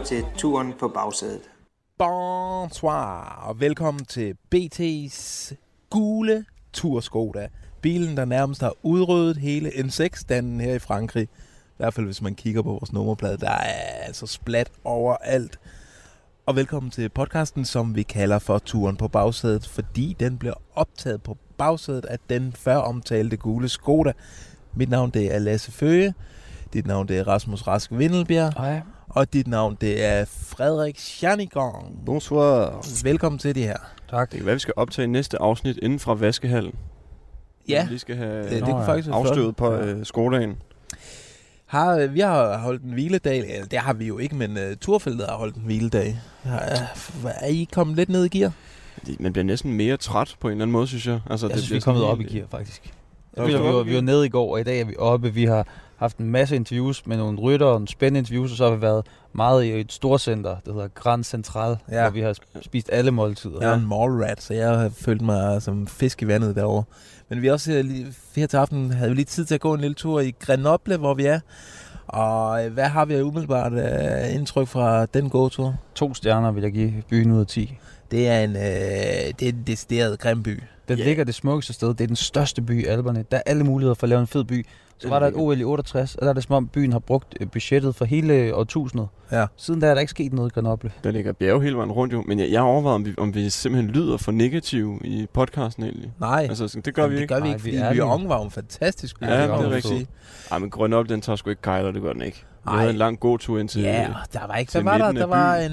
lytter til Turen på bagsædet. Bonsoir, og velkommen til BT's gule Turskoda. Bilen, der nærmest har udryddet hele N6-standen her i Frankrig. I hvert fald, hvis man kigger på vores nummerplade. Der er altså splat overalt. Og velkommen til podcasten, som vi kalder for Turen på bagsædet, fordi den bliver optaget på bagsædet af den før omtalte gule Skoda. Mit navn det er Lasse Føge. Dit navn det er Rasmus Rask Vindelbjerg. Hej. Og dit navn det er Frederik Schanigang. Bonsoir. Velkommen til det her. Tak. Det kan være, vi skal optage næste afsnit inden fra vaskehallen. Ja, Vi lige skal have det, det ja. faktisk være afstøvet på øh, skoledagen. Har, øh, vi har holdt en hviledag. Eller, det har vi jo ikke, men uh, turfeltet har holdt en hviledag. Har, uh, er I kommet lidt ned i gear? Det- Man bliver næsten mere træt på en eller anden måde, synes jeg. Altså, Jeg synes, vi er kommet op i gear, faktisk. Er Vi, var, vi var nede i går, og i dag er vi oppe. Vi har haft en masse interviews med nogle rytter og nogle spændende interviews, og så har vi været meget i et storcenter, der hedder Grand Central, Ja. hvor vi har sp- spist alle måltider. Jeg er en mall rat, så jeg har følt mig som fisk i vandet derovre. Men vi også øh, lige, her til aften havde vi lige tid til at gå en lille tur i Grenoble, hvor vi er. Og øh, hvad har vi umiddelbart uh, indtryk fra den gåtur? To stjerner vil jeg give byen ud af 10. Det er en, øh, det er en decideret grim by. Den Ja. ligger det smukkeste sted. Det er den største by i Alperne. Der er alle muligheder for at lave en fed by. Så var der et OL i 68, og der er det som om byen har brugt øh, budgettet for hele årtusindet. Ja. Siden da er der ikke sket noget i Grenoble. Der ligger bjerge hele vejen rundt jo. Men jeg, jeg overvejer, om vi, om vi simpelthen lyder for negative i podcasten egentlig. Nej, Altså, sådan, det gør vi det ikke. gør vi Nej, ikke, vi fordi er vi ærlige. var en fantastisk by. Ja, det det er rigtigt. sige. Ej, men Grenoble, den tager sgu ikke kejler, det gør den ikke. Vi Ej. havde en lang gåtur ind til... Ja, der var ikke... Hvad var der? midten Der af var en...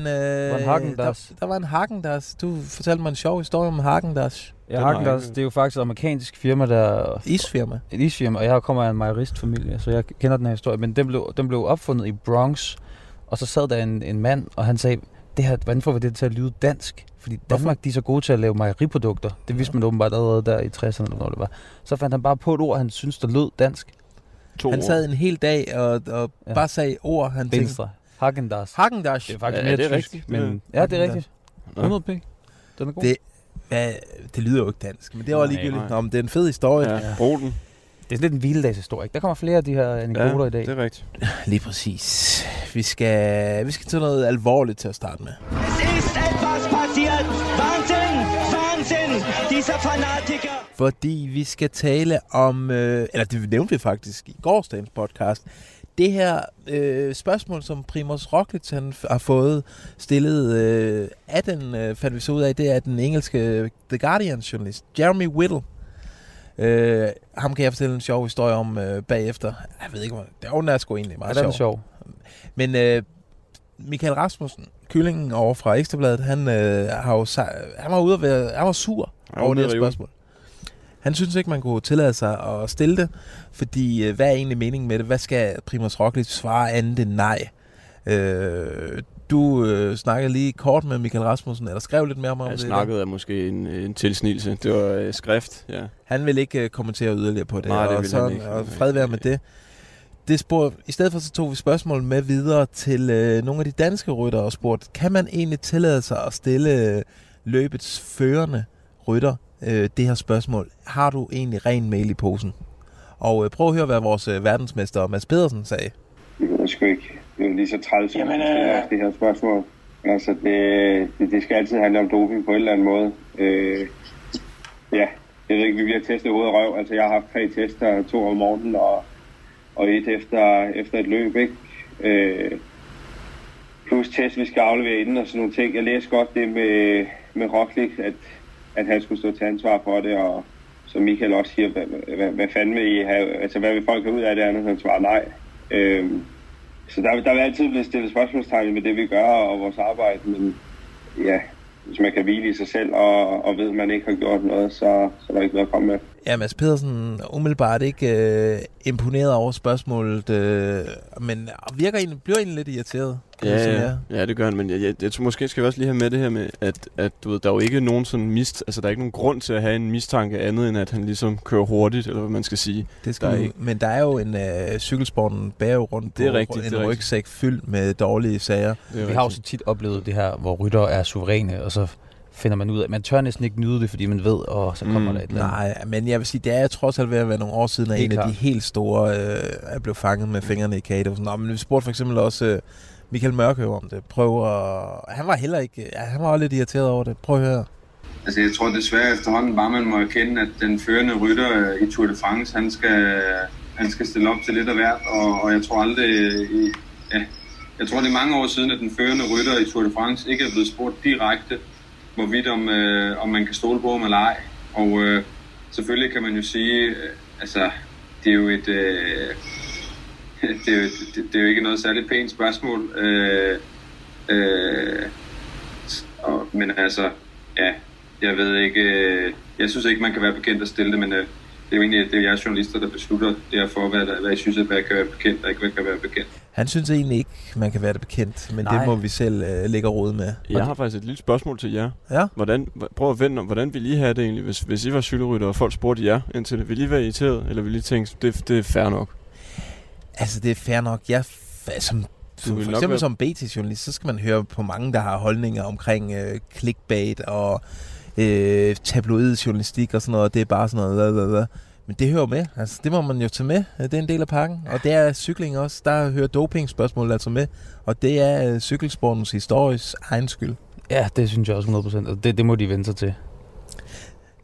Øh, var en. Der, der var en Hagendas. Du fortalte mig en sjov historie om Hagendas. Ja, Den har Hagen, jeg der, ikke- det er jo faktisk et amerikansk firma, der Isfirma. et isfirma, og jeg kommer af en mejeristfamilie, så jeg kender den her historie. Men den blev, den blev opfundet i Bronx, og så sad der en, en mand, og han sagde, det her, hvordan får vi det til at lyde dansk? Fordi Danmark, de er så gode til at lave mejeriprodukter. Det vidste man åbenbart allerede der i 60'erne, eller når det var. Så fandt han bare på et ord, han synes, der lød dansk. To Han år. sad en hel dag og, og Ja. bare sagde ord, han tænkte. Venstre. Hagendas. Hagendas. Det er faktisk Ja, mere det er tysk, rigtigt. men Ja. ja, det er rigtigt. Nå. 100 p. Den er god. Det, hvad, det lyder jo ikke dansk, men det var ligegyldigt. nej. Nå, men det er en fed historie. Ja, brug den. Det er lidt en hviledagshistorie. ikke? Der kommer flere af de her anekdoter i dag. det er rigtigt. Lige præcis. Vi skal, vi skal til noget alvorligt til at starte med. Es ist etwas passiert. Wahnsinn! Wahnsinn! Dieser Fanatiker! Fordi vi skal tale om, øh, eller det nævnte vi faktisk i gårsdagens podcast, det her øh, spørgsmål, som Primoz Roglic han har fået stillet øh, af den, øh, fandt vi så ud af, det er den engelske The Guardian journalist, Jeremy Whittle. Øh, ham kan jeg fortælle en sjov historie om øh, bagefter. Jeg ved ikke, hvor, det er jo sgu egentlig Ja, meget er sjov. sjov. Men øh, Michael Rasmussen, kyllingen over fra Ekstrabladet, han, øh, har jo, han var ude at være, han var sur Han var over det her spørgsmål. Han synes ikke, man kunne tillade sig at stille det, fordi øh, hvad er egentlig meningen med det? Hvad skal Primoz Roglic svare andet end nej? Øh, du øh, snakkede lige kort med Michael Rasmussen, eller skrev lidt mere om Jeg det. snakkede er måske en, en tilsnigelse. Det var øh, skrift, ja. Han vil ikke øh, kommentere yderligere på det, Nej, det og, vil han sådan, ikke. og fred være med det. det spor, I stedet for så tog vi spørgsmål med videre til øh, nogle af de danske rytter og spurgte, kan man egentlig tillade sig at stille øh, løbets førende rytter øh, det her spørgsmål? Har du egentlig ren mail i posen? Og øh, prøv at høre, hvad vores øh, verdensmester Mads Pedersen sagde. Det ved jeg sgu ikke. Det er jo lige så træls som Jamen, øh, det her spørgsmål. Altså, det, det, det, skal altid handle om doping på en eller anden måde. Øh, ja, jeg ved ikke, vi bliver testet hoved og røv. Altså, jeg har haft tre tester, to om morgenen og, og et efter, efter et løb, ikke? Øh, plus test, vi skal aflevere inden og sådan nogle ting. Jeg læste godt det med, med Roglic, at, at han skulle stå til ansvar for det, og som Michael også siger, hvad, hvad, hvad fanden vil I have, altså hvad vil folk have ud af det andet, han svarer nej. Øhm, så der, der vil altid blive stillet spørgsmålstegn med det, vi gør og vores arbejde, men ja, hvis man kan hvile i sig selv og, og ved, at man ikke har gjort noget, så, så er der ikke noget at komme med. Ja, Mads Pedersen er umiddelbart ikke øh, imponeret over spørgsmålet, øh, men virker egentlig, bliver egentlig lidt irriteret. sige, Ja, ja, det gør han, men jeg, jeg, jeg tror måske skal vi også lige have med det her med, at, at du ved, der er jo ikke nogen sådan mist, altså der er ikke nogen grund til at have en mistanke andet, end at han ligesom kører hurtigt, eller hvad man skal sige. Det skal Der er ikke- men der er jo en øh, cykelsporten bærer rundt Det er på rigtigt, en det er rigtigt. rygsæk fyldt med dårlige sager. Er Vi har jo så tit oplevet det her, hvor rytter er suveræne, og så finder man ud af, man tør næsten ikke nyde det, fordi man ved, og så kommer Mm. der et eller andet. Nej, men jeg vil sige, det er trods alt ved at være nogle år siden, at en af klart. de helt store øh, er blevet fanget med fingrene i kage. Nå, men vi spurgte for eksempel også øh, Michael Mørkøv om det. Prøv at... Han var heller ikke... Ja, han var også lidt irriteret over det. Prøv at høre. Altså, jeg tror desværre efterhånden bare, man må erkende, at den førende rytter i Tour de France, han skal, han skal stille op til lidt af hvert, og, og jeg tror aldrig, øh, i, ja, jeg tror det er mange år siden, at den førende rytter i Tour de France ikke er blevet spurgt direkte, hvorvidt om, øh, om man kan stole på ham eller ej. Og øh, selvfølgelig kan man jo sige, øh, altså, det er jo et, øh, det, er jo, det, det er jo ikke noget særligt pænt spørgsmål. Øh, øh, og, men altså, ja, jeg ved ikke, øh, jeg synes ikke, man kan være bekendt at stille det, men øh, det er jo egentlig det er jeres journalister, der beslutter derfor, hvad, der, hvad I synes, at hvad kan være bekendt og ikke hvad kan være bekendt. Han synes egentlig ikke, man kan være det bekendt, men Nej. det må vi selv øh, lægge råd med. Jeg har faktisk et lille spørgsmål til jer. Ja. Hvordan, prøv at vende om, hvordan ville I have det egentlig, hvis, hvis I var cykelrytter, og folk spurgte jer indtil det? Ville I være irriteret, eller ville I tænke, det, det er fair nok? Altså, det er fair nok. Jeg, f- som, vil for nok eksempel være- som BT-journalist, så skal man høre på mange, der har holdninger omkring øh, clickbait og øh, tabloid journalistik og sådan noget. Det er bare sådan noget. Hvad. Men det hører med. Altså, det må man jo tage med. Det er en del af pakken. Og det er cykling også. Der hører doping-spørgsmål altså med. Og det er øh, cykelsportens historis egen skyld. Ja, det synes jeg også 100%. Altså, det, det må de vende sig til.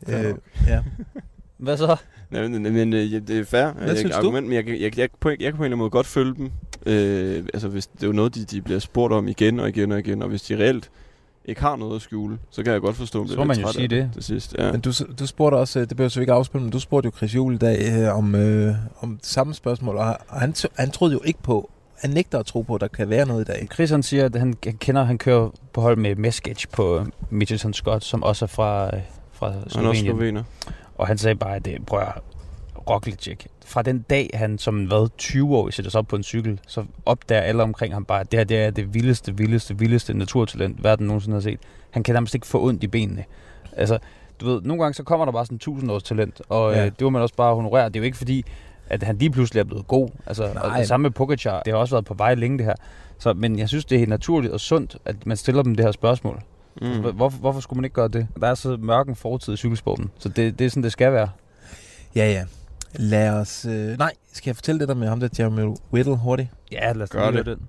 Øh, ja. Hvad så? Ja, men, men øh, det er fair. Hvad jeg, synes du? argument, Men jeg, jeg, jeg, jeg, på, jeg kan på en eller anden måde godt følge dem. Øh, altså, hvis det er jo noget, de, de bliver spurgt om igen og igen og igen, og hvis de reelt ikke har noget at skjule, så kan jeg godt forstå, at Så bliver må man jo sige det. Til sidst, ja. Men du, du spurgte også, øh, det behøver så ikke afspille, men du spurgte jo Chris Juhl i dag øh, om, øh, om det samme spørgsmål, og han, han troede jo ikke på, han nægter at tro på, at der kan være noget i dag. Chris han siger, at han, han kender, han kører på hold med Meskic på Mitchelton Scott, som også er fra, øh, fra Han er også Slovenien. slovener. Og han sagde bare, at det prøver Roglic Fra den dag, han som hvad, 20 år sætter sig op på en cykel, så opdager alle omkring ham bare, at det her det er det vildeste, vildeste, vildeste naturtalent, verden nogensinde har set. Han kan nærmest ikke få ondt i benene. Altså, du ved, nogle gange så kommer der bare sådan en 1000 års talent, og Ja. øh, det må man også bare honorere. Det er jo ikke fordi, at han lige pludselig er blevet god. Altså, og Nej. det samme med Pogacar. Det har også været på vej længe, det her. Så, men jeg synes, det er helt naturligt og sundt, at man stiller dem det her spørgsmål. Mm. Hvorfor, hvorfor skulle man ikke gøre det? Der er så mørken fortid i cykelsporten, så det, det er sådan, det skal være. Ja, ja. Lad os... Øh, nej, skal jeg fortælle det der med ham der, Jeremy Whittle, hurtigt? Ja, lad os Gør lige det. den.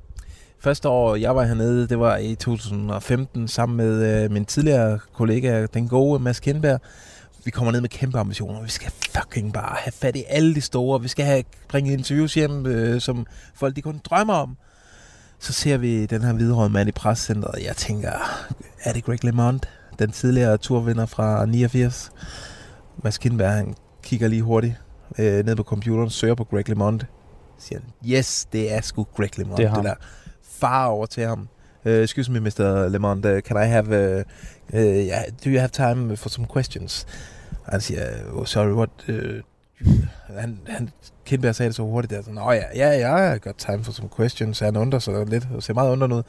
Første år, jeg var hernede, det var i 2015, sammen med øh, min tidligere kollega, den gode Mads Kindberg. Vi kommer ned med kæmpe ambitioner. Vi skal fucking bare have fat i alle de store. Vi skal have bringe interviews hjem, øh, som folk de kun drømmer om. Så ser vi den her hvidrøde mand i prescenteret. Jeg tænker, er det Greg LeMond? Den tidligere turvinder fra 89. Mads Kindberg, han kigger lige hurtigt øh, ned på computeren, søger på Greg LeMond. Siger han, yes, det er sgu Greg LeMond. Det er ham. der far over til ham. Uh, excuse me, Mr. Lemond, uh, can I have, uh, uh, yeah, do you have time for some questions? Og han siger, oh, sorry, what, uh, han, han, Kindberg sagde det så hurtigt der, sådan, åh ja, ja, ja, jeg got time for some questions, han undrer sig lidt, og ser meget undret ud.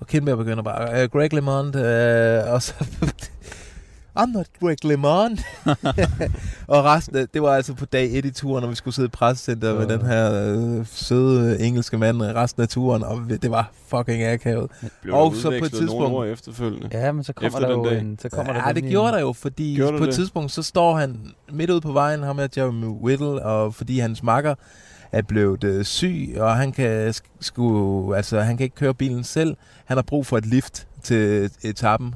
Og Kindberg begynder bare, uh, Greg LeMond, uh, og så, I'm not Greg LeMond. og resten, af- det var altså på dag 1 i turen, når vi skulle sidde i pressecenter med Øh. den her øh, søde engelske mand resten af turen, og det var fucking akavet. Og så på et udvekslet nogle tidspunkt- ord efterfølgende. Ja, men så kommer Efter der den jo dag. en... Så kommer ja, der det gjorde der jo, fordi Gjorde på et det? tidspunkt, så står han midt ude på vejen, ham her Jeremy Whittle, og fordi hans makker er blevet øh, syg, og han kan, sk- sku, altså, han kan ikke køre bilen selv. Han har brug for et lift til etappen.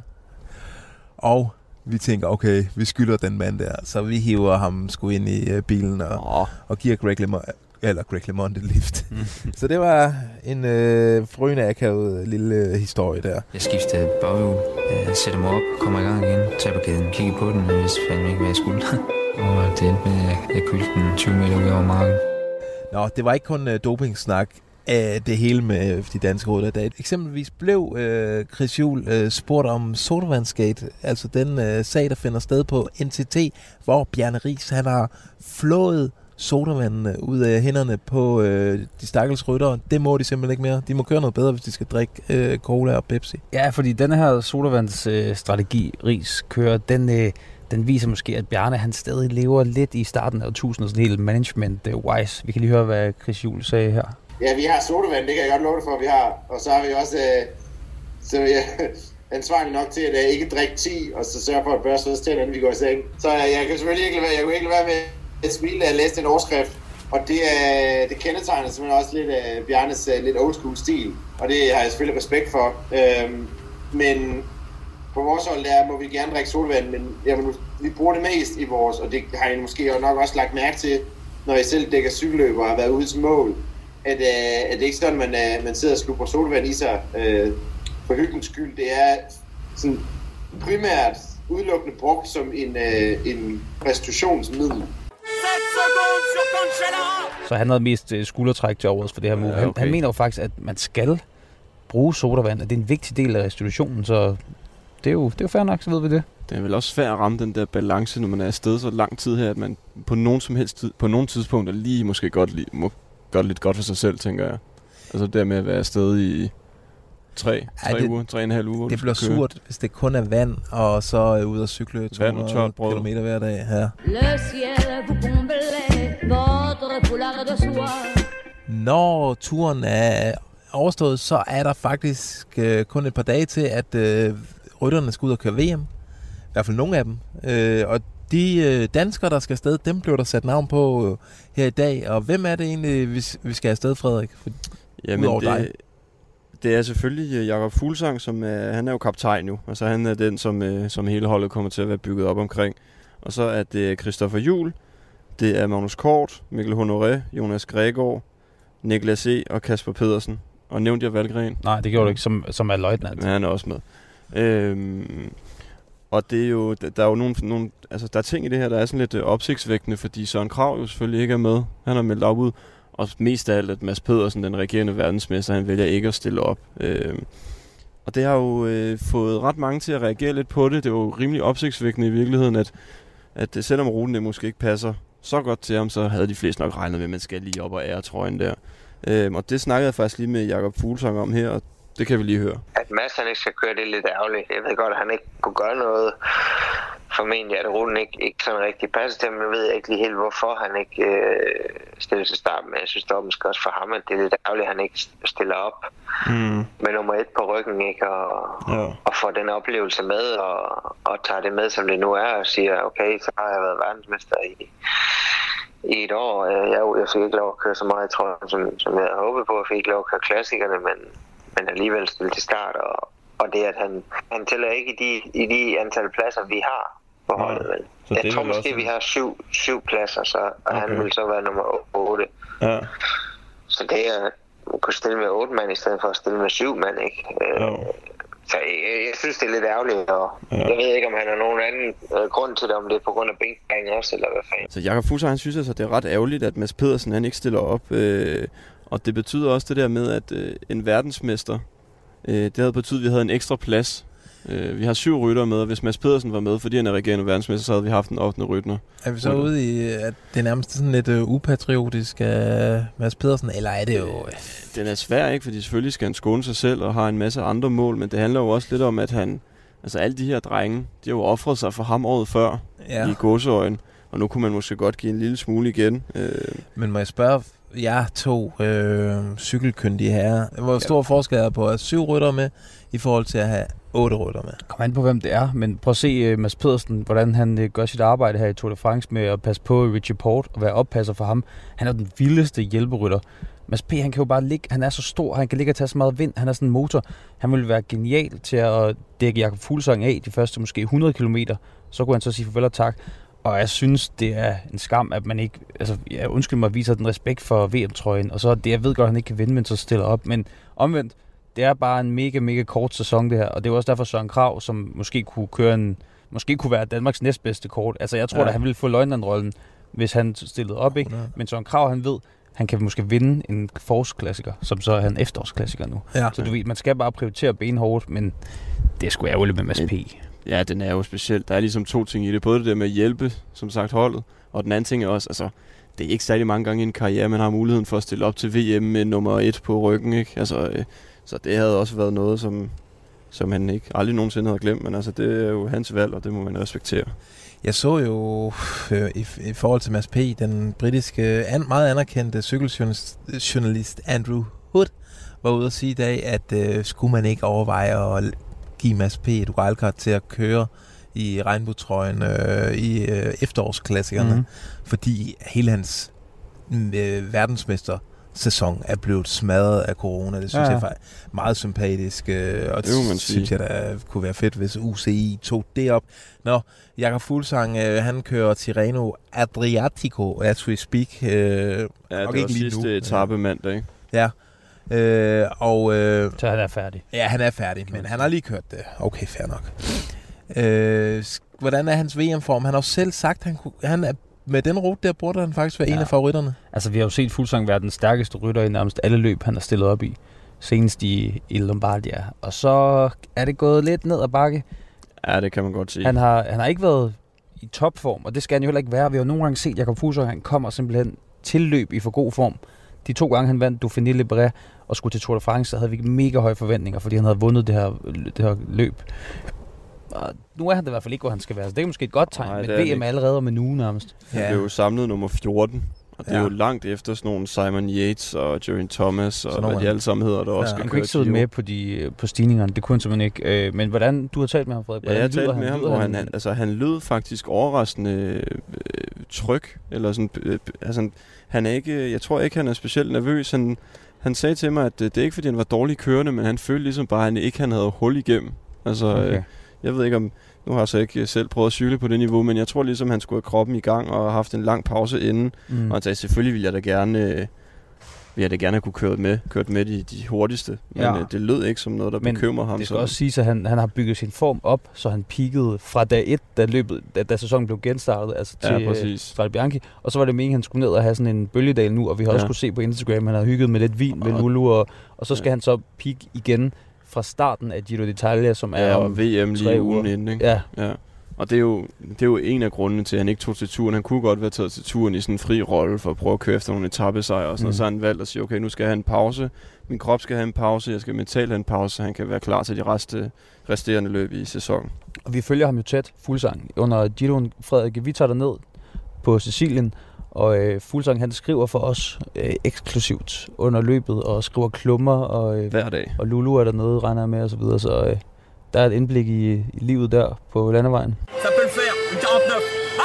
Og vi tænker, okay, vi skylder den mand der, så vi hiver ham sgu ind i øh, bilen og, Åh, og giver Greg LeMond, eller Greg LeMond et lift. så det var en øh, frøende akavet lille øh, historie der. Jeg skiftede baghjul, øh, sætter mig op, kommer i gang igen, tager på kæden, kigger på den, jeg vidste fandme ikke, hvad jeg skulle. og det endte med, at jeg, jeg kyldte den 20 meter ud over marken. Nå, det var ikke kun øh, dopingsnak af det hele med øh, de danske rytter. Da eksempelvis blev øh, Chris Juhl øh, spurgt om Sodavandsgate, altså den øh, sag, der finder sted på NTT, hvor Bjarne Ries han har flået sodavandene øh, ud af hænderne på øh, de stakkels ryttere. Det må de simpelthen ikke mere. De må køre noget bedre, hvis de skal drikke øh, cola og Pepsi. Ja, fordi den her sodavandsstrategi, øh, strategi, Ries kører, den, øh, den viser måske, at Bjarne han stadig lever lidt i starten af 1000 sådan helt management-wise. Vi kan lige høre, hvad Chris Juhl sagde her. Ja, vi har sodavand, det kan jeg godt love dig for, at vi har. Og så har vi også øh, så vi er ansvarlig nok til at jeg ikke drikke 10, og så sørge for at børste os til, inden vi går i seng. Så øh, jeg kan selvfølgelig ikke lade være, jeg kunne ikke lade være med et smil, da jeg læste en overskrift. Og det, er, det kendetegner simpelthen også lidt af Bjarnes øh, lidt old school stil. Og det har jeg selvfølgelig respekt for. Øhm, men på vores hold der må vi gerne drikke solvand, men jamen, vi bruger det mest i vores, og det har I måske nok også lagt mærke til, når jeg selv dækker cykelløb og har været ude til mål, at, uh, at det ikke sådan, man, uh, man sidder og slupper solvand i sig uh, for hyggens skyld. Det er sådan primært udelukkende brugt som en, uh, en restitutionsmiddel. Så han havde mest øh, skuldertræk til overs for det her move. Han, okay. han mener jo faktisk, at man skal bruge sodavand, at det er en vigtig del af restitutionen, så det er jo, det er jo fair nok, så ved vi det. Det er vel også svært at ramme den der balance, når man er afsted så lang tid her, at man på nogen som helst tid, på nogle tidspunkter lige måske godt lige, må gøre det lidt godt for sig selv, tænker jeg. Altså det der med at være afsted i tre, Ja, tre det- uger, tre og en halv uge. Det bliver køre. surt, hvis det kun er vand, og så er ud og cykle Vand og 200 tørt brød. km hver dag. Ja. Le ciel vous comblait, votre foulard de soie. Når turen er overstået, så er der faktisk øh, kun et par dage til, at øh, rytterne skal ud og køre VM. I hvert fald nogle af dem. Øh, og de øh, danskere, der skal afsted, dem blev der sat navn på øh, her i dag. Og hvem er det egentlig, vi, vi skal afsted, Frederik? For, Jamen, Udover det, dig. det er selvfølgelig øh, Jakob Fuglsang, som er, han er jo kaptajn nu. Altså han er den, som, øh, som hele holdet kommer til at være bygget op omkring. Og så er det Christoffer Jul, det er Magnus Kort, Mikkel Honoré, Jonas Gregor, Niklas E. og Kasper Pedersen. Og nævnte jeg Valgren? Nej, det gjorde du ikke, som, som er løjtnant. Men han er også med. Øhm, og det er jo, der er jo nogle, nogle, altså der er ting i det her, der er sådan lidt øh, opsigtsvækkende, fordi Søren Krav jo selvfølgelig ikke er med. Han har meldt afbud. Og mest af alt, at Mads Pedersen, den regerende verdensmester, han vælger ikke at stille op. Øh, og det har jo øh, fået ret mange til at reagere lidt på det. Det er jo rimelig opsigtsvækkende i virkeligheden, at, at øh, selvom ruten det måske ikke passer så godt til ham, så havde de fleste nok regnet med, at man skal lige op og ære trøjen der. Øh, og det snakkede jeg faktisk lige med Jakob Fuglsang om her, og det kan vi lige høre. At Mads han ikke skal køre, det er lidt ærgerligt. Jeg ved godt, at han ikke kunne gøre noget. Formentlig at ruten ikke, ikke sådan rigtig passer til ham. Jeg ved ikke lige helt, hvorfor han ikke øh, stiller til start. Men jeg synes var måske også for ham, at det er lidt ærgerligt, at han ikke stiller op Mm. med nummer et på ryggen. Ikke? Og, Ja. og får den oplevelse med, og, og tager det med, som det nu er, og siger, okay, så har jeg været verdensmester i, i et år. Øh, Jeg, jeg fik ikke lov at køre så meget, tror jeg, som, som jeg havde håbet på. Jeg fik ikke lov at køre klassikerne, men, men alligevel stille til start. Og, og det, at han, han tæller ikke i de, i de antal pladser, vi har på holdet. vel. så det Jeg er tror måske, også- vi har syv, syv pladser, så, og okay. han vil så være nummer 8. Ja. Så det er at kunne stille med otte mand, i stedet for at stille med syv mand, ikke? Øh, Jo. Så jeg, jeg synes, det er lidt ærgerligt, og Ja. ja. jeg ved ikke, om han har nogen anden øh, grund til det, om det er på grund af bænkbanen også, eller hvad fanden. Så Jakob Fuglsang, han synes altså, det er ret ærgerligt, at Mads Pedersen han ikke stiller op. Øh, og det betyder også det der med, at øh, en verdensmester, øh, det havde betydet, at vi havde en ekstra plads. Øh, vi har syv rytter med, og hvis Mads Pedersen var med, fordi han er regerende verdensmester, så havde vi haft en 8. rytter. er vi så ude i, at det er nærmest sådan lidt øh, upatriotisk af Mads Pedersen, eller er det jo... Øh, Den er svær, ikke? Fordi selvfølgelig skal han skåne sig selv og har en masse andre mål, men det handler jo også lidt om, at han... Altså alle de her drenge, de har jo offret sig for ham året før ja. i gåseøjen. Og nu kunne man måske godt give en lille smule igen. Øh, Men må jeg spørge jer to øh, cykelkyndige herrer, hvor stor forskel er på at have syv rytter med, i forhold til at have otte rytter med? Kom an på, hvem det er, men prøv at se uh, Mads Pedersen, hvordan han uh, gør sit arbejde her i Tour de France med at passe på Richie Port og være oppasser for ham. Han er den vildeste hjælperytter. Mads P. han kan jo bare ligge, han er så stor, han kan ligge og tage så meget vind, han er sådan en motor. Han ville være genial til at dække Jakob Fuglsang af de første måske 100 km. Så kunne han så sige farvel og tak. Og jeg synes, det er en skam, at man ikke, altså jeg undskyld mig, viser den respekt for VM-trøjen. Og så det, jeg ved godt, at han ikke kan vinde, men så stiller op. Men omvendt, det er bare en mega, mega kort sæson det her. Og det er også derfor Søren Krav, som måske kunne køre en, måske kunne være Danmarks næstbedste kort. Altså jeg tror, Ja. at han ville få løgnandrollen, hvis han stillede op, ikke? Men Søren Krav, han ved, han kan måske vinde en forårsklassiker, som så er en efterårsklassiker nu. Ja. Så du ved, man skal bare prioritere benhårdt, men det er sgu ærgerligt med Mads P. Ja, den er jo speciel. Der er ligesom to ting i det. Både det der med at hjælpe, som sagt, holdet, og den anden ting er også, altså, det er ikke særlig mange gange i en karriere, man har muligheden for at stille op til VM med nummer et på ryggen, ikke? Altså, øh, så det havde også været noget, som, som han ikke aldrig nogensinde havde glemt, men altså, det er jo hans valg, og det må man respektere. Jeg så jo øh, i, i forhold til Mads P., den britiske, an, meget anerkendte cykeljournalist Andrew Hood var ude at sige i dag, at øh, skulle man ikke overveje at give Mads P. et wildcard til at køre i regnbuetrøjen øh, i øh, efterårsklassikerne, mm. fordi hele hans øh, verdensmester sæson er blevet smadret af corona. Det synes Ja, jeg faktisk er meget sympatisk, øh, og Det det synes sige. jeg da kunne være fedt, hvis UCI tog det op. Nå, Jakob Fuglsang, øh, han kører Tirreno Adriatico as we speak. Øh, Ja, nok det var ikke lige sidste nu. etape mandag, ikke? Ja. Øh, og, øh, Så han er færdig. ja, han er færdig, men han har lige kørt det. Okay, fair nok. Øh, hvordan er hans VM-form? Han har jo selv sagt, han, kunne, han er, med den rute der burde han faktisk være ja. en af favoritterne. Altså, vi har jo set Fuglsang være den stærkeste rytter i nærmest alle løb, han har stillet op i. Senest i, i Lombardia. Og så er det gået lidt ned ad bakke. Ja, det kan man godt sige. Han har, han har ikke været i topform, og det skal han jo heller ikke være. Vi har jo nogle gange set, Jakob Fuglsang, han kommer simpelthen til løb i for god form. De to gange, han vandt Dauphiné Libéré og skulle til Tour de France, så havde vi mega høje forventninger, fordi han havde vundet det her, det her løb. Og nu er han det i hvert fald ikke, hvor han skal være. Så det er måske et godt tegn, Nej, men er VM er allerede om en uge nærmest. Han Ja. blev jo samlet nummer 14. Og det er Ja. jo langt efter sådan nogle Simon Yates og Jerry Thomas og hvad de alle sammen hedder, der Ja. også Han kunne ikke sidde med på, de, på stigningerne. Det kunne han simpelthen ikke. Øh, men hvordan, du har talt med ham, Frederik? Ja, Hvordan jeg har talt med ham, hvor han, han, altså, han lød faktisk overraskende øh, tryg. Eller sådan, øh, altså, han er ikke, jeg tror ikke, han er specielt nervøs. Han, han sagde til mig, at øh, det er ikke, fordi han var dårlig kørende, men han følte ligesom bare, at han ikke han havde hul igennem. Altså. Okay. øh, jeg ved ikke om, nu har jeg så ikke selv prøvet at cykle på det niveau, men jeg tror ligesom, han skulle have kroppen i gang og haft en lang pause inden. Mm. Og han sagde, selvfølgelig ville jeg da gerne, øh, vil jeg da gerne kunne kørt med, kørt med de, de hurtigste. Men Ja. ja. øh, det lød ikke som noget, der Men bekymrer ham. Det skal så. også siges, at han, han har bygget sin form op, så han peakede fra dag 1, da, løbet, da, da sæsonen blev genstartet, altså Ja, til øh, præcis. Strade Bianchi. Og så var det meningen, at han skulle ned og have sådan en bølgedal nu, og vi har ja. også Ja. kunne se på Instagram, at han har hygget med lidt vin med Lulu, og, og så skal Ja. han så peak igen fra starten af Giro d'Italia, som er Ja, og VM lige ugen inden, ikke? Ja, Ja. Og det er, jo, det er jo en af grundene til, at han ikke tog til turen. Han kunne godt være taget til turen i sådan en fri rolle for at prøve at køre efter nogle etappesejre og sådan Mm. mm. Så han valgt at sige, okay, nu skal jeg have en pause. Min krop skal have en pause. Jeg skal mentalt have en pause, så han kan være klar til de reste, resterende løb i sæsonen. og vi følger ham jo tæt, Fuglsang. Under Giroen, Frederik, vi tager ned på Sicilien, og øh, Fuglsang han skriver for os øh, eksklusivt under løbet, og skriver klummer, og øh, Hver dag. og Lulu er dernede, regner med, og så videre. Så øh, der er et indblik i, i livet der på landevejen. Ça peut le faire, une 49.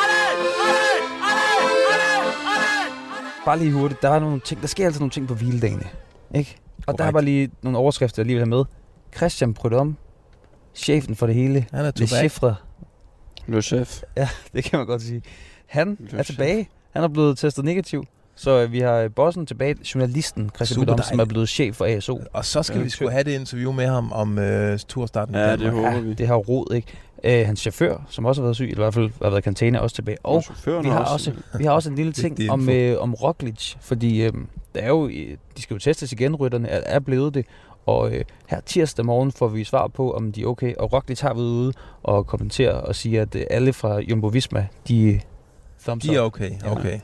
Allez, allez, allez, allez, allez Bare lige hurtigt, der er nogle ting, der sker altid nogle ting på hviledagene, ikke? Og der er bare lige nogle overskrifter, jeg lige vil have med. Christian Prudhomme, chefen for det hele, Han er Le tilbage. Chiffre, Le chef. ja, det kan man godt sige. Han Le er tilbage, han er blevet testet negativ, så øh, vi har øh, bossen tilbage, journalisten Christian Super Prudhomme, som er blevet chef for ASO. Og så skal Ja. vi sgu have det interview med ham om øh, turstarten Ja, det håber Ja, vi. det har rod, ikke? Øh, hans chauffør, som også har været syg, eller i hvert fald har været i karantæne, er også tilbage. Og vi har også, vi har også en lille ting om, øh, om Roglic, fordi øh, der er jo, øh, de skal jo testes igen, rytterne er, er blevet det, og øh, her tirsdag morgen får vi svar på, om de er okay, og Roglic har været ude og kommentere og sige, at øh, alle fra Jumbo Visma, de thumbs De er okay, Ja. okay.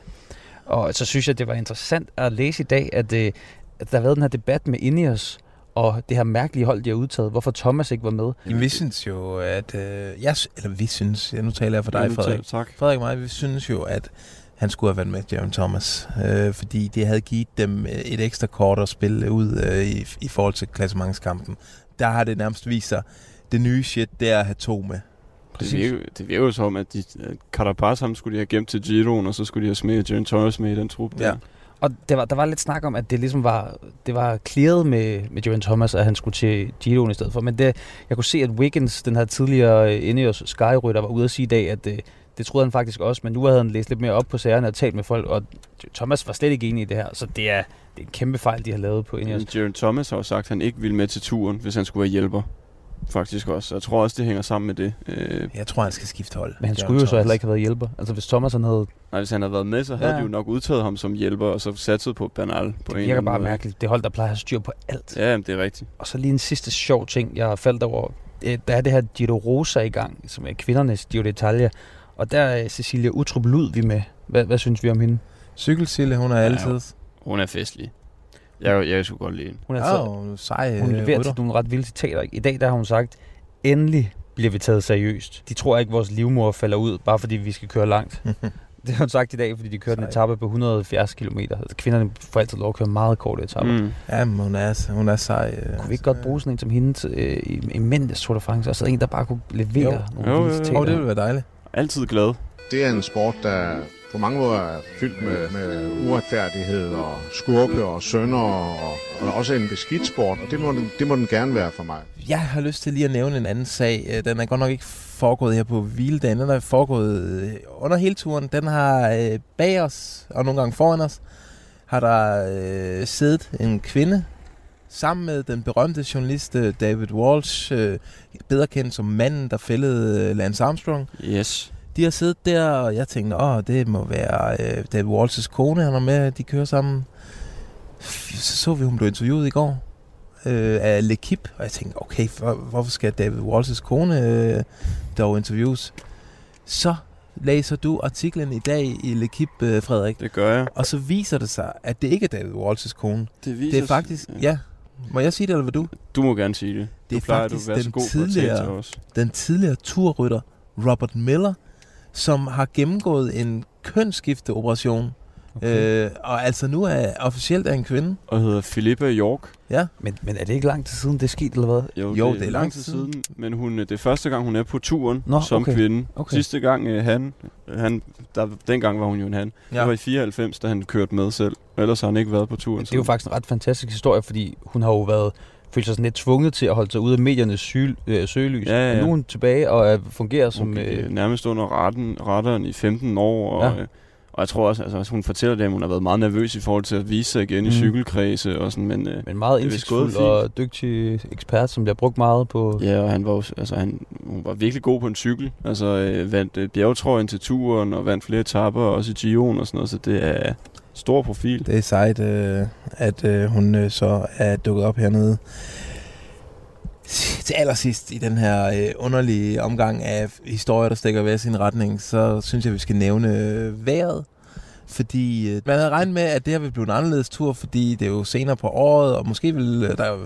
Og så synes jeg, det var interessant at læse i dag, at, øh, at der har været den her debat med Ineos, og det her mærkelige hold, de har udtaget, hvorfor Thomas ikke var med. Jamen, vi synes jo, at... Øh, jeg, eller vi synes... Ja, nu taler jeg for dig, Ja, Frederik. tak- tak. Frederik og mig, vi synes jo, at han skulle have været med, Jaron Thomas. Øh, fordi det havde givet dem øh, et ekstra kort at spille ud øh, i, i forhold til klassementskampen. Der har det nærmest vist sig, det nye shit, det er at have to med. Det virker, det virker jo som, at de, at Carapaz ham skulle de have gemt til Giroen, og så skulle de have smidt Jørgen Torres med i den trup der. Ja. Og der var, der var lidt snak om, at det ligesom var, det var clearet med, med Joran Thomas, at han skulle til Giroen i stedet for. Men det, jeg kunne se, at Wiggins, den her tidligere øh, Ineos Sky-rytter, var ude at sige i dag, at det, det troede han faktisk også, men nu havde han læst lidt mere op på sagerne og talt med folk, og Thomas var slet ikke enig i det her, så det er, det er en kæmpe fejl, de har lavet på Ineos. Jørgen Thomas har jo sagt, at han ikke ville med til turen, hvis han skulle være hjælper. Faktisk også. Jeg tror også, det hænger sammen med det. Øh, Jeg tror, han skal skifte hold. Men han skulle jo så heller ikke have været hjælper. Altså hvis Thomas han havde... nej, hvis han havde været med, så havde Ja. de jo nok udtaget ham som hjælper, og så satset på Bernal på en Det virker anden bare måde. mærkeligt. Det hold, der plejer at have styr på alt. Ja, jamen, det er rigtigt. Og så lige en sidste sjov ting, jeg har faldt over. Øh, Der er det her Giro Rosa i gang, som er kvindernes Giro d'Italia. Og der er Cecilia Utrup Lud vi med. Hvad, hvad synes vi om hende? Cykelsille, hun er Ja, altid. Hun er festlig. Jeg, jeg skulle godt lide hende. Hun er, Ja, altså, hun er sej hun øh, leverer rytter. til nogle ret vilde citater. I dag der har hun sagt, endelig bliver vi taget seriøst. De tror ikke, vores livmor falder ud, bare fordi vi skal køre langt. det har hun sagt i dag, fordi de kørte en Sej. etape på 170 km. Altså, kvinderne får altid lov at køre meget korte etapper. Mm. Ja, men hun er, hun er sej. øh, Kunne vi ikke godt bruge sådan en som hende til, øh, i, i mændenes Tour de France? Og så en, der bare kunne levere Jo. nogle Jo, vilde jo, jo. citater. Åh, det ville være dejligt. Altid glad. Det er en sport, der på mange måder er fyldt med, med uretfærdighed og skurke og sønder og, og også en beskidt sport, og det må, den, det må den gerne være for mig. Jeg har lyst til lige at nævne en anden sag. Øh, Den er godt nok ikke foregået her på hviledagen. Den er foregået øh, under hele turen. Den har øh, bag os, og nogle gange foran os, har der øh, siddet en kvinde sammen med den berømte journalist David Walsh, øh, bedre kendt som manden, der fældede Lance Armstrong. Yes. De har siddet der, og jeg tænkte, åh, det må være øh, David Walsh's kone, han er med, de kører sammen. Så så vi, hun blev interviewet i går øh, af L'Equipe, og jeg tænkte, okay, for, hvorfor skal David Walsh's kone øh, dog interviews? Så læser du artiklen i dag i L'Equipe, øh, Frederik, Det gør jeg. og så viser det sig, at det ikke er David Walsh's kone. Det, viser Det er faktisk, ja, må jeg sige det, eller hvad du? Du må gerne sige det. Det er du plejer, faktisk du være så den god tidligere- den tidligere turrytter Robert Miller, som har gennemgået en kønsskifteoperation. Okay. Øh, og altså nu er officielt er en kvinde. Og hedder Philippa York. Ja. Men, men er det ikke lang tid siden, det er sket, eller hvad? Jo, Jo, det, det er lang tid siden. Men hun, øh, det er første gang, hun er på turen Nå, som okay. kvinde. Okay. Sidste gang, øh, han, han der, dengang var hun jo en han. Ja. Det var i 94, da han kørte med selv. Ellers har han ikke været på turen. Det er jo faktisk en ret fantastisk historie, fordi hun har jo været følt sig sådan lidt tvunget til at holde sig ude af mediernes syg, øh, søgelys. Ja, ja. Men nu er hun tilbage og er, fungerer som... Gik, Øh, øh, nærmest under retten, retteren i 15 år. Og, Ja. ja. og jeg tror også, altså, hun fortæller det, at hun har været meget nervøs i forhold til at vise sig igen mm. i cykelkredse. Og sådan, men, øh, men meget indsigtsfuld og dygtig ekspert, som bliver brugt meget på... Ja, og han var, jo- altså, han, hun var virkelig god på en cykel. Altså øh, vandt øh, bjergetrøjen til turen og vandt flere etapper, også i Gio'en og sådan noget. Så det er stor profil. Det er sejt, øh, at øh, hun øh, så er dukket op hernede. Til allersidst i den her øh, underlige omgang af historier, der stikker hver sin retning, så synes jeg, vi skal nævne øh, vejret. Fordi øh, man havde regnet med, at det her ville blive en anderledes tur, fordi det er jo senere på året, og måske vil øh, der jo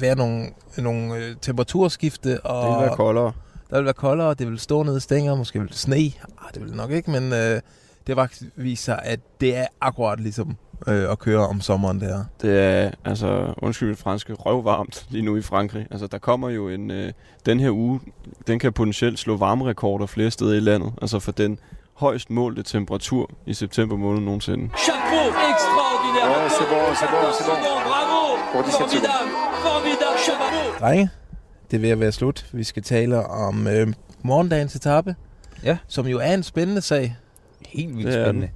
være nogle, nogle øh, temperaturskifte. Og Det vil være koldere. Der vil være koldere, det vil stå nede i stænger, måske vil det sne. Ah, det vil det nok ikke, men øh, det har faktisk vist sig, at det er akkurat ligesom øh, at køre om sommeren der. Det er, altså, undskyld mit franske, røvvarmt lige nu i Frankrig. Altså, der kommer jo en, øh, den her uge, den kan potentielt slå varmerekorder flere steder i landet. Altså for den højst målte temperatur i september måned nogensinde. Chapeau, extraordinaire. Ouais, c'est bon, c'est bon, c'est bon. Bravo. Pour 17 Formidable, formidable, chapeau. Drenge, det er ved at være slut. Vi skal tale om øh, morgendagens etape, Ja. som jo er en spændende sag. Helt vildt spændende.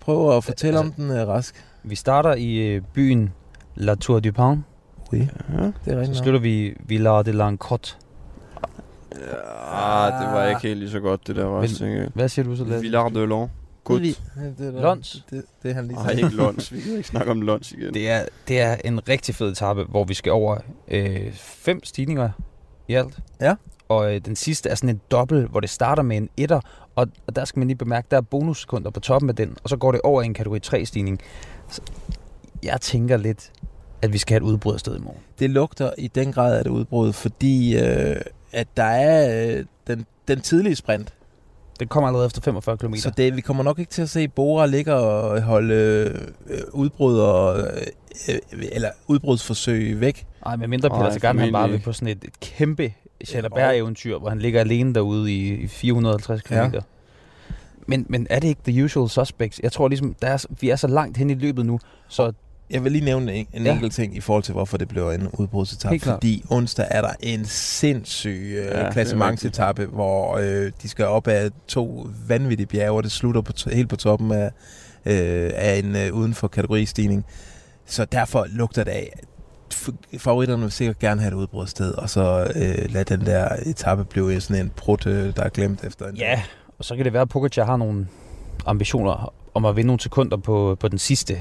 Prøv at fortælle Altså- om den, øh, Rask. Vi starter i øh, byen La Tour du Pin. Oui, Ja. det er Så rigtigt. nok. slutter vi Villa de Lancotte. Ah, det var ikke helt lige så godt, det der var. Men- tænker. Hvad siger du så, Lasse? Villard de. Det, det, det, Lons. Det, det er han lige Nej, ikke Lons. Vi kan ikke snakke om Lons igen. Det er, det er en rigtig fed etape, hvor vi skal over øh, fem stigninger i alt. Ja. Og øh, den sidste er sådan en dobbelt, hvor det starter med en etter, og, og der skal man lige bemærke, der er bonussekunder på toppen af den, og så går det over i en kategori 3 stigning. Så jeg tænker lidt, at vi skal have et udbrud af sted i morgen. det lugter i den grad af det udbrud, fordi øh, at der er øh, den, den tidlige sprint. Det kommer allerede efter 45 km. Så det, vi kommer nok ikke til at se Bora ligge og holde øh, udbrud og, øh, øh, eller udbrudsforsøg væk. Nej, men mindre Peter Sagan, han bare vil på sådan et, et kæmpe Chalabert-eventyr, hvor han ligger alene derude i, i 450 km. Ja. Men, men er det ikke the usual suspects? Jeg tror ligesom, der er, vi er så langt hen i løbet nu, så Jeg vil lige nævne en, en Ja. enkelt ting i forhold til, hvorfor det bliver en udbrudsetappe. Fordi onsdag er der en sindssyg øh, ja, klassementsetappe, hvor øh, de skal op ad to vanvittige bjerge, og det slutter på helt på toppen af, øh, af en øh, uden for kategoristigning. Så derfor lugter det af favoritterne vil sikkert gerne have et udbrudssted, og så øh, lade den der etape blive sådan en brud, der er glemt efter en Ja, og så kan det være, at Pogacar har nogle ambitioner om at vinde nogle sekunder på, på den sidste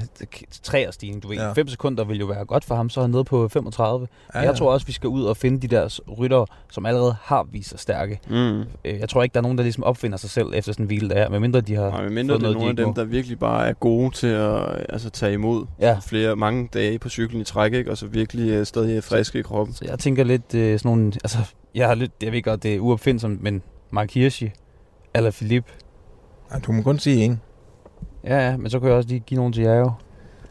træerstigning. Du ved, Ja. 5 sekunder vil jo være godt for ham, så er han nede på 35. Ja, Ja, jeg tror også, vi skal ud og finde de der rytter, som allerede har vist sig stærke. Mm. Øh, Jeg tror ikke, der er nogen, der ligesom opfinder sig selv efter sådan en hvile der, medmindre de har Nej, men mindre fået det er noget, de nogle af dem, må. der virkelig bare er gode til at altså, tage imod Ja. flere, mange dage på cyklen i træk, ikke? og så virkelig øh, stadig er friske i kroppen. Så jeg tænker lidt øh, sådan nogle... Altså, jeg, har lidt, jeg ved godt, det er uopfindsomt, men Mark Hirschi eller Philip. Ja, du må kun sige en. Ja, ja, men så kan jeg også lige give nogen til jer jo.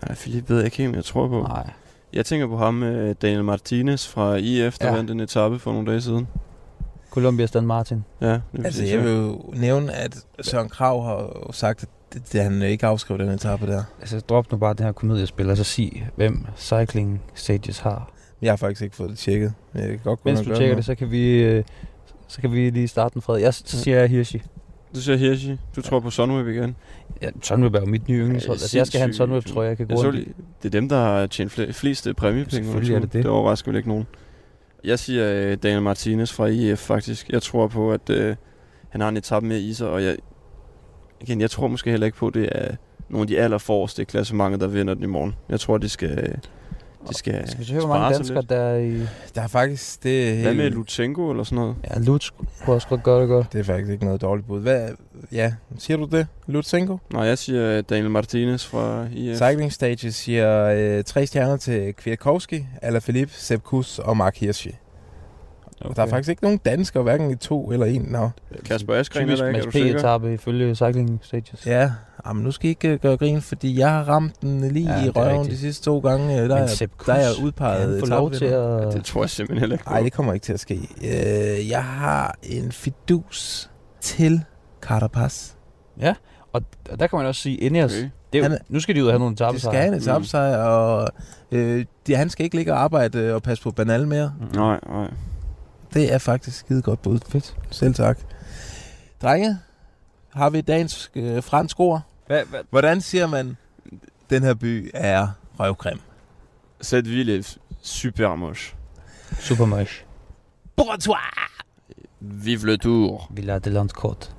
Nej, Philip ved jeg ikke helt, jeg tror på. Nej. Jeg tænker på ham, øh, Daniel Martinez fra IF, der Ja. vandt en etape for nogle dage siden. Columbia Stan Martin. Ja, det Altså, jeg vil jo nævne, at Søren Krav har jo sagt, at det, det, han ikke afskrev den etape der. Altså, drop nu bare det her komediespil, og så sig, hvem Cycling Stages har. Jeg har faktisk ikke fået det tjekket. men Jeg kan godt gå Mens du tjekker det, så kan vi, øh, så kan vi lige starte den fred. Jeg, så siger jeg Hirschi. Du siger Hirschi. Du tror på Sunweb igen? Ja, Sunweb er jo mit nye yndlingshold. Altså, jeg skal have en Sunweb, tror jeg, jeg kan gå jeg så lige, Det er dem, der har tjent fl- flest øh, præmiepenge. Selvfølgelig er det det. Det overrasker vel ikke nogen. Jeg siger øh, Daniel Martinez fra IF faktisk. Jeg tror på, at øh, han har en etape mere i sig, og jeg, igen, jeg tror måske heller ikke på, at det er nogle af de allerforreste i klassementet, der vinder den i morgen. Jeg tror, de skal, de skal, Skal vi høre, hvor mange danskere, lidt. der er i... Der er faktisk... Det er Hvad helt- med Lutsenko eller sådan noget? Ja, Lutz kunne også godt gøre det godt. Det er faktisk ikke noget dårligt bud. Hvad, ja, siger du det? Lutsenko? Nej, jeg siger øh, Daniel Martinez fra IF. Cycling Stages siger øh, tre stjerner til Kwiatkowski, Alaphilippe, Sepp Kuss og Mark Hirschi. Okay. Der er faktisk ikke nogen danskere, hverken i to eller en. Nå. Kasper Askren er der ikke, er du Mads sikker? P-etappe ifølge Cycling Stages. Ja, jamen, nu skal I ikke øh, gøre grin, fordi jeg har ramt den lige Ja, ja, i det røven rigtigt. de sidste to gange. øh, Der, er, der er jeg udpeget få lov til at- Det tror jeg simpelthen heller ikke. Nej, det kommer ikke til at ske. Øh, jeg har en fidus til Carapaz. Ja, og der kan man også sige, Ineos, Okay. det er Han nu skal de ud og have nogle Det etappesejre. skal han etape sig, og øh, det, han skal ikke ligge og arbejde øh, og passe på banal mere. Nej, nej. Det er faktisk skide godt bud. Fedt. Selv tak. Drenge, har vi dagens øh, fransk ord? Hvad, hvad? Hvordan siger man, den her by er røvgrim? Cette ville est super moche. Super moche. Bonsoir! Vive le tour. Villa de Landcourt.